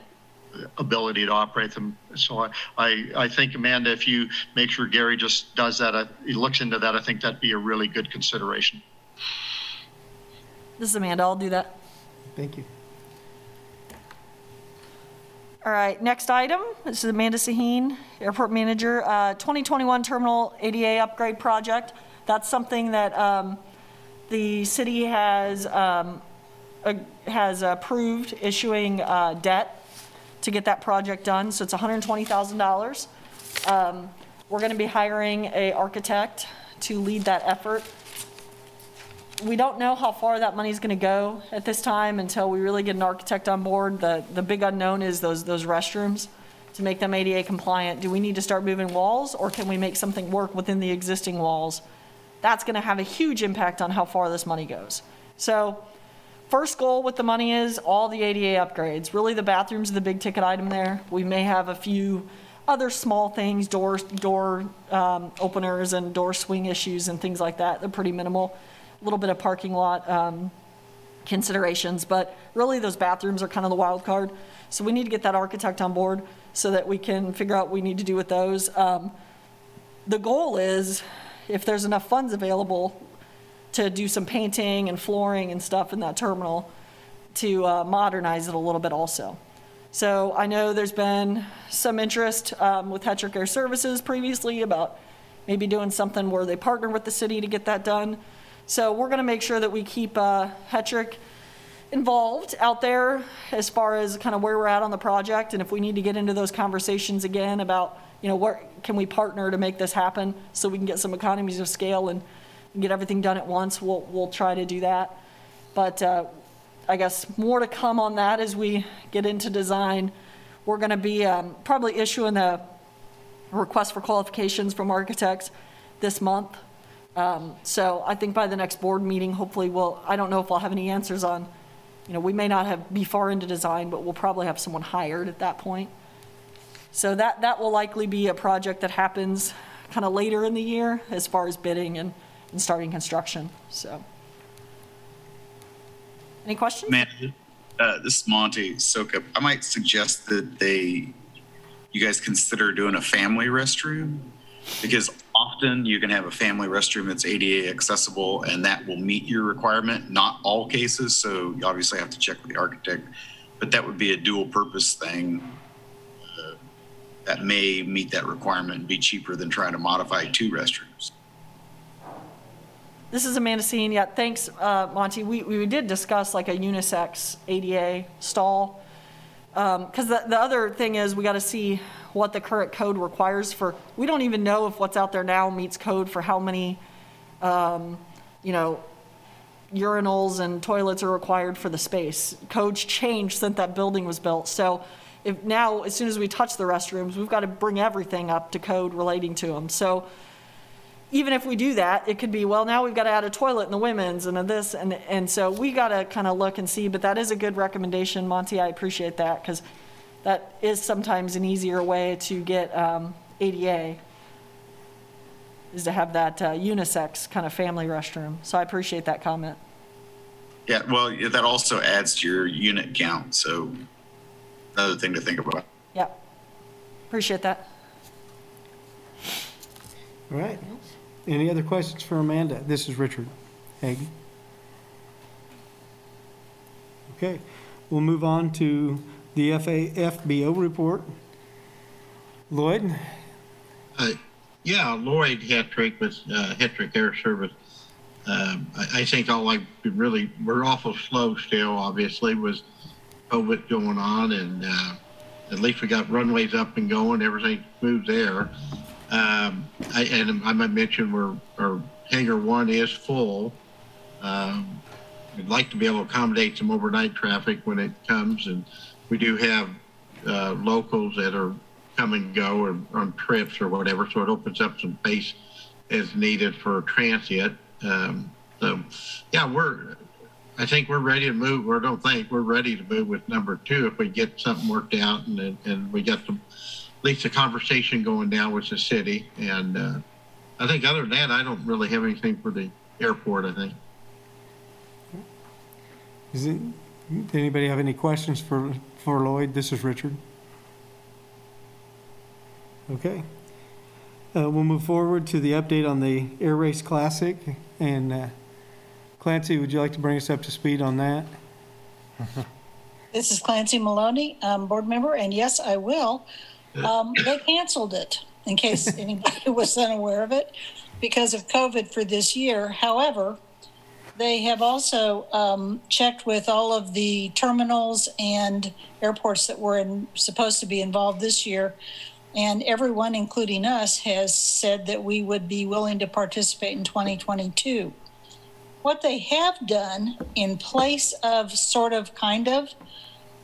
Speaker 4: ability to operate them. So I, I, I think Amanda, if you make sure Gary just does that, uh, he looks into that, I think that'd be a really good consideration.
Speaker 1: This is Amanda. I'll do that.
Speaker 3: Thank you.
Speaker 1: All right, next item. This is Amanda Saheen, Airport Manager. Uh, 2021 Terminal ADA Upgrade Project. That's something that um, the city has, um, uh, has approved issuing uh, debt to get that project done, so it's $120,000. Um, We're going to be hiring a architect to lead that effort. We don't know how far that money's going to go at this time until we really get an architect on board. The, the big unknown is those, those restrooms, to make them ADA compliant. Do we need to start moving walls, or can we make something work within the existing walls? That's going to have a huge impact on how far this money goes. So, first goal with the money is all the ADA upgrades. Really, the bathrooms are the big ticket item there. We may have a few other small things, doors, door um, openers and door swing issues and things like that. They're pretty minimal. A little bit of parking lot um, considerations, but really those bathrooms are kind of the wild card. So we need to get that architect on board so that we can figure out what we need to do with those. Um, the goal is, if there's enough funds available, to do some painting and flooring and stuff in that terminal to uh, modernize it a little bit also. So I know there's been some interest um, with Hetrick Air Services previously about maybe doing something where they partner with the city to get that done. So we're going to make sure that we keep uh, Hetrick involved out there as far as kind of where we're at on the project and if we need to get into those conversations again about, you know, where can we partner to make this happen so we can get some economies of scale and get everything done at once, we'll, we'll try to do that. But uh, I guess more to come on that as we get into design. We're going to be um, probably issuing a request for qualifications from architects this month. Um, So I think by the next board meeting, hopefully we'll, I don't know if I'll have any answers on, you know, we may not have, be far into design, but we'll probably have someone hired at that point. So that, that will likely be a project that happens kind of later in the year as far as bidding and, and starting construction, so. Any questions?
Speaker 9: Man, uh, this is Monty Sokup. I might suggest that they, you guys consider doing a family restroom because often you can have a family restroom that's ADA accessible and that will meet your requirement. Not all cases, so you obviously have to check with the architect, but that would be a dual purpose thing uh, that may meet that requirement and be cheaper than trying to modify two restrooms.
Speaker 1: This is Amanda Saheen. Yeah, thanks, uh, Monty. We, we did discuss like a unisex ADA stall. Because the, the other thing is, we got to see what the current code requires for, we don't even know if what's out there now meets code for how many, um, you know, urinals and toilets are required for the space. Codes changed since that building was built. So if now, as soon as we touch the restrooms, we've got to bring everything up to code relating to them. So even if we do that, it could be, well, now we've got to add a toilet in the women's and a this, and, and so we got to kind of look and see, but that is a good recommendation, Monty, I appreciate that, because that is sometimes an easier way to get um, ADA, is to have that uh, unisex kind of family restroom, so I appreciate that comment.
Speaker 9: Yeah, well, that also adds to your unit count, so another thing to think about.
Speaker 1: Yeah, appreciate that.
Speaker 3: All right. Any other questions for Amanda? This is Richard Hague. Okay, we'll move on to the FAFBO report. Lloyd?
Speaker 10: Uh, Yeah, Lloyd Hetrick with uh, Hetrick Air Service. Um, I, I think all I really, we're awful slow still, obviously, with COVID going on and uh, at least we got runways up and going, everything moves there. Um, I, and I might mention we're, our hangar one is full. Um, we'd like to be able to accommodate some overnight traffic when it comes and we do have uh, locals that are come and go or on trips or whatever, so it opens up some space as needed for transient. Um, so, yeah, we're, I think we're ready to move, or don't think, we're ready to move with number two if we get something worked out and, and- and we got some, at least a conversation going down with the city. And uh, I think other than that, I don't really have anything for the airport, I think.
Speaker 3: Is it, did anybody have any questions for, for Lloyd? This is Richard. Okay. Uh, we'll move forward to the update on the Air Race Classic. And uh, Clancy, would you like to bring us up to speed on that?
Speaker 7: This is Clancy Maloney, um, board member, and yes, I will. Um, they canceled it, in case anybody was unaware of it, because of COVID for this year. However, they have also um, checked with all of the terminals and airports that were in, supposed to be involved this year. And everyone, including us, has said that we would be willing to participate in 2022. What they have done in place of sort of kind of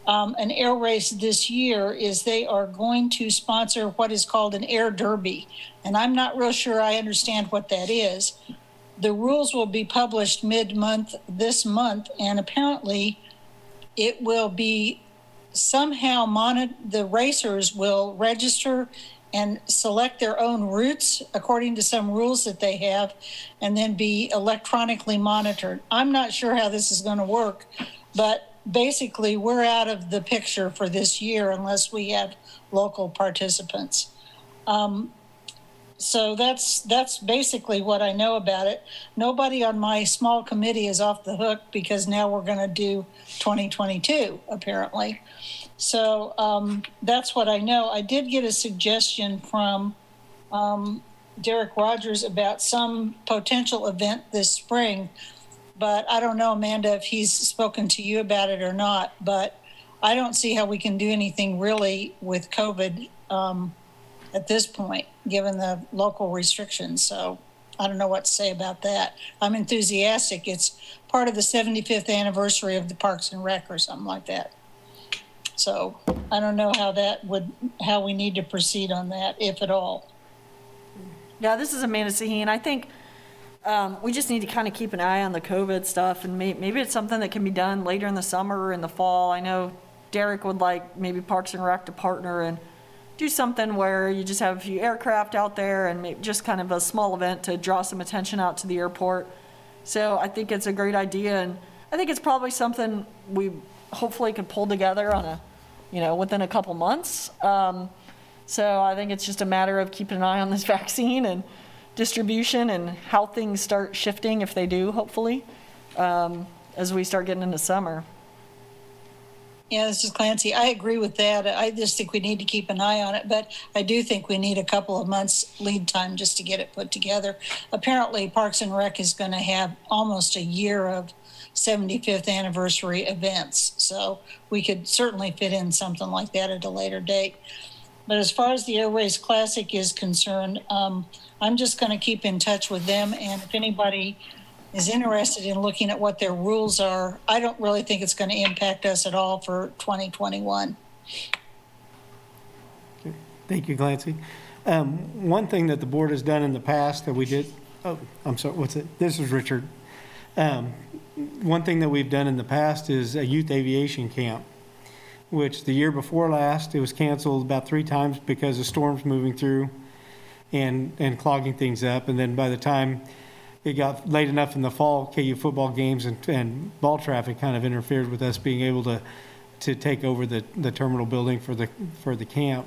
Speaker 7: um, an air race this year is they are going to sponsor what is called an air derby. And I'm not real sure I understand what that is. The rules will be published mid month this month, and apparently it will be somehow mon- the racers will register and select their own routes according to some rules that they have and then be electronically monitored. I'm not sure how this is going to work, but basically we're out of the picture for this year unless we have local participants. Um, so that's that's basically what I know about it. Nobody on my small committee is off the hook because now we're going to do 2022 apparently. So um, that's what I know. I did get a suggestion from um, Derek Rogers about some potential event this spring, but I don't know, Amanda, if he's spoken to you about it or not. But I don't see how we can do anything really with COVID um, at this point, given the local restrictions. So I don't know what to say about that. I'm enthusiastic. It's part of the 75th anniversary of the Parks and Rec or something like that. So I don't know how that would, how we need to proceed on that, if at all.
Speaker 1: Yeah, this is Amanda Saheen. I think um, we just need to kind of keep an eye on the COVID stuff, and may, maybe it's something that can be done later in the summer or in the fall. I know Derek would like maybe Parks and Rec to partner and do something where you just have a few aircraft out there and maybe just kind of a small event to draw some attention out to the airport. So I think it's a great idea, and I think it's probably something we hopefully could pull together on a, you know, within a couple months. Um, so I think it's just a matter of keeping an eye on this vaccine and distribution and how things start shifting if they do, hopefully, um, as we start getting into summer.
Speaker 7: Yeah, this is Clancy. I agree with that. I just think we need to keep an eye on it, but I do think we need a couple of months lead time just to get it put together. Apparently, Parks and Rec is going to have almost a year of 75th anniversary events, so we could certainly fit in something like that at a later date. But as far as the Air Race Classic is concerned, um, I'm just going to keep in touch with them, and if anybody is interested in looking at what their rules are, I don't really think it's going to impact us at all for 2021.
Speaker 3: Thank you, Clancy. Um, One thing that the board has done in the past that we did, oh, I'm sorry, what's it? This is Richard. Um, One thing that we've done in the past is a youth aviation camp, which the year before last, it was canceled about three times because of storms moving through and, and clogging things up. And then by the time it got late enough in the fall, KU football games and, and ball traffic kind of interfered with us being able to, to take over the, the terminal building for the, for the camp.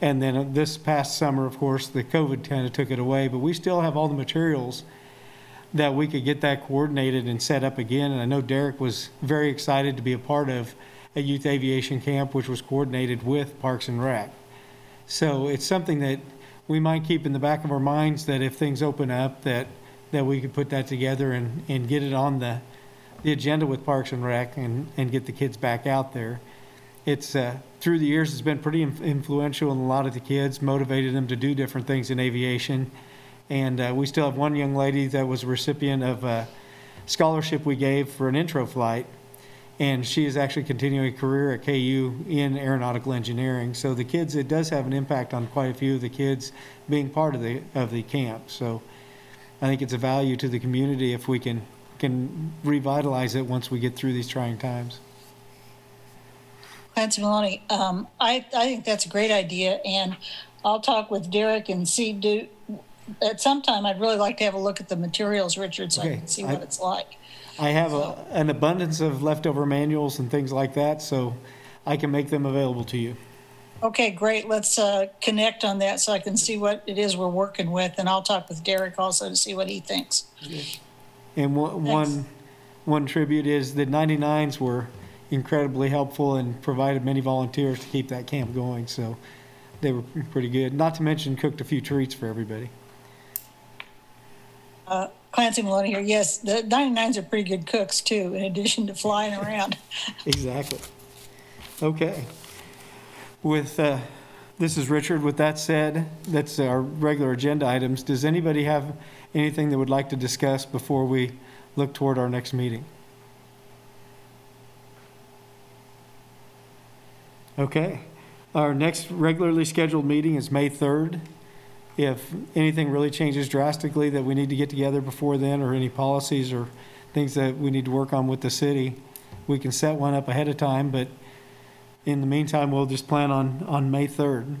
Speaker 3: And then uh, this past summer, of course, the COVID kind of took it away, but we still have all the materials that we could get that coordinated and set up again. And I know Derek was very excited to be a part of a youth aviation camp, which was coordinated with Parks and Rec. So it's something that we might keep in the back of our minds that if things open up, that, that we could put that together and, and get it on the, the agenda with Parks and Rec and, and get the kids back out there. It's, uh, through the years, it's been pretty inf- influential in a lot of the kids, motivated them to do different things in aviation. And uh, we still have one young lady that was a recipient of a scholarship we gave for an intro flight. And she is actually continuing a career at KU in aeronautical engineering. So the kids, it does have an impact on quite a few of the kids being part of the, of the camp. So I think it's a value to the community if we can, can revitalize it once we get through these trying times.
Speaker 7: Clancy Maloney, um, I, I think that's a great idea, and I'll talk with Derek and see, do, at some time, I'd really like to have a look at the materials, Richard, so I can see
Speaker 3: I-
Speaker 7: what it's like.
Speaker 3: I have a, an abundance of leftover manuals and things like that, so I can make them available to you.
Speaker 7: Okay, great. Let's uh, connect on that so I can see what it is we're working with, and I'll talk with Derek also to see what he thinks.
Speaker 3: And one, one, one tribute is the 99s were incredibly helpful and provided many volunteers to keep that camp going, so they were pretty good. Not to mention cooked a few treats for everybody.
Speaker 7: Uh, Clancy Maloney here. Yes, the 99s are pretty good cooks too, in addition to flying around.
Speaker 3: Exactly. Okay. With, uh, this is Richard. With that said, that's our regular agenda items. Does anybody have anything they would like to discuss before we look toward our next meeting? Okay. Our next regularly scheduled meeting is May 3rd. If anything really changes drastically that we need to get together before then, or any policies or things that we need to work on with the city, we can set one up ahead of time, but in the meantime, we'll just plan on, on May 3rd.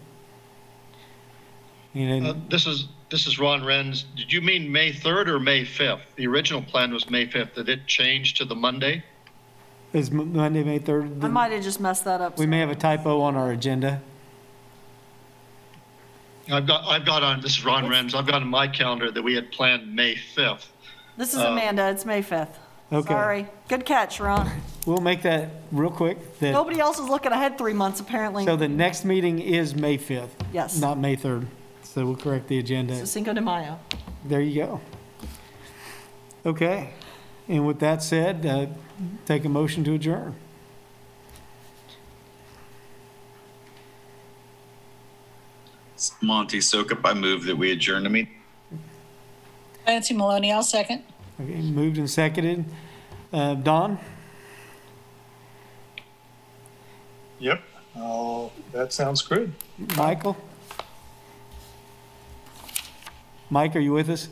Speaker 3: And
Speaker 4: Uh, This is, this is Ron Renz. Did you mean May 3rd or May 5th? The original plan was May 5th. Did it change to the Monday?
Speaker 3: is Mo- Monday, May 3rd?
Speaker 1: I might have just messed that up.
Speaker 3: We may have a typo on our agenda.
Speaker 4: I've got, I've got on, this is Ron Renz, I've got on my calendar that we had planned May 5th.
Speaker 1: This is
Speaker 4: Uh,
Speaker 1: Amanda, it's May 5th.
Speaker 3: Okay.
Speaker 1: Sorry. Good catch, Ron.
Speaker 3: We'll make that real quick. that-
Speaker 1: Nobody else is looking ahead three months, apparently.
Speaker 3: So the next meeting is May 5th?
Speaker 1: Yes.
Speaker 3: Not May 3rd. So we'll correct the agenda.
Speaker 1: So Cinco de Mayo.
Speaker 3: There you go. Okay. And with that said, uh, take a motion to adjourn.
Speaker 9: Monty Sokup, I move that we adjourn the meeting.
Speaker 7: Clancy Maloney, I'll second.
Speaker 3: Okay, moved and seconded. Uh, Don?
Speaker 12: Yep. Oh, that sounds good.
Speaker 3: Michael? Mike, are you with us?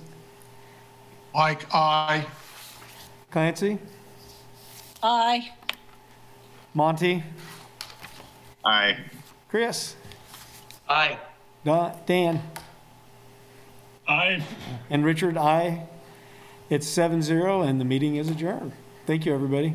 Speaker 5: Mike, aye.
Speaker 3: Clancy?
Speaker 7: Aye.
Speaker 3: Monty?
Speaker 9: Aye.
Speaker 3: Chris?
Speaker 8: Aye.
Speaker 3: Dan?
Speaker 6: I
Speaker 3: And Richard, aye. It's seven zero and the meeting is adjourned. Thank you, everybody.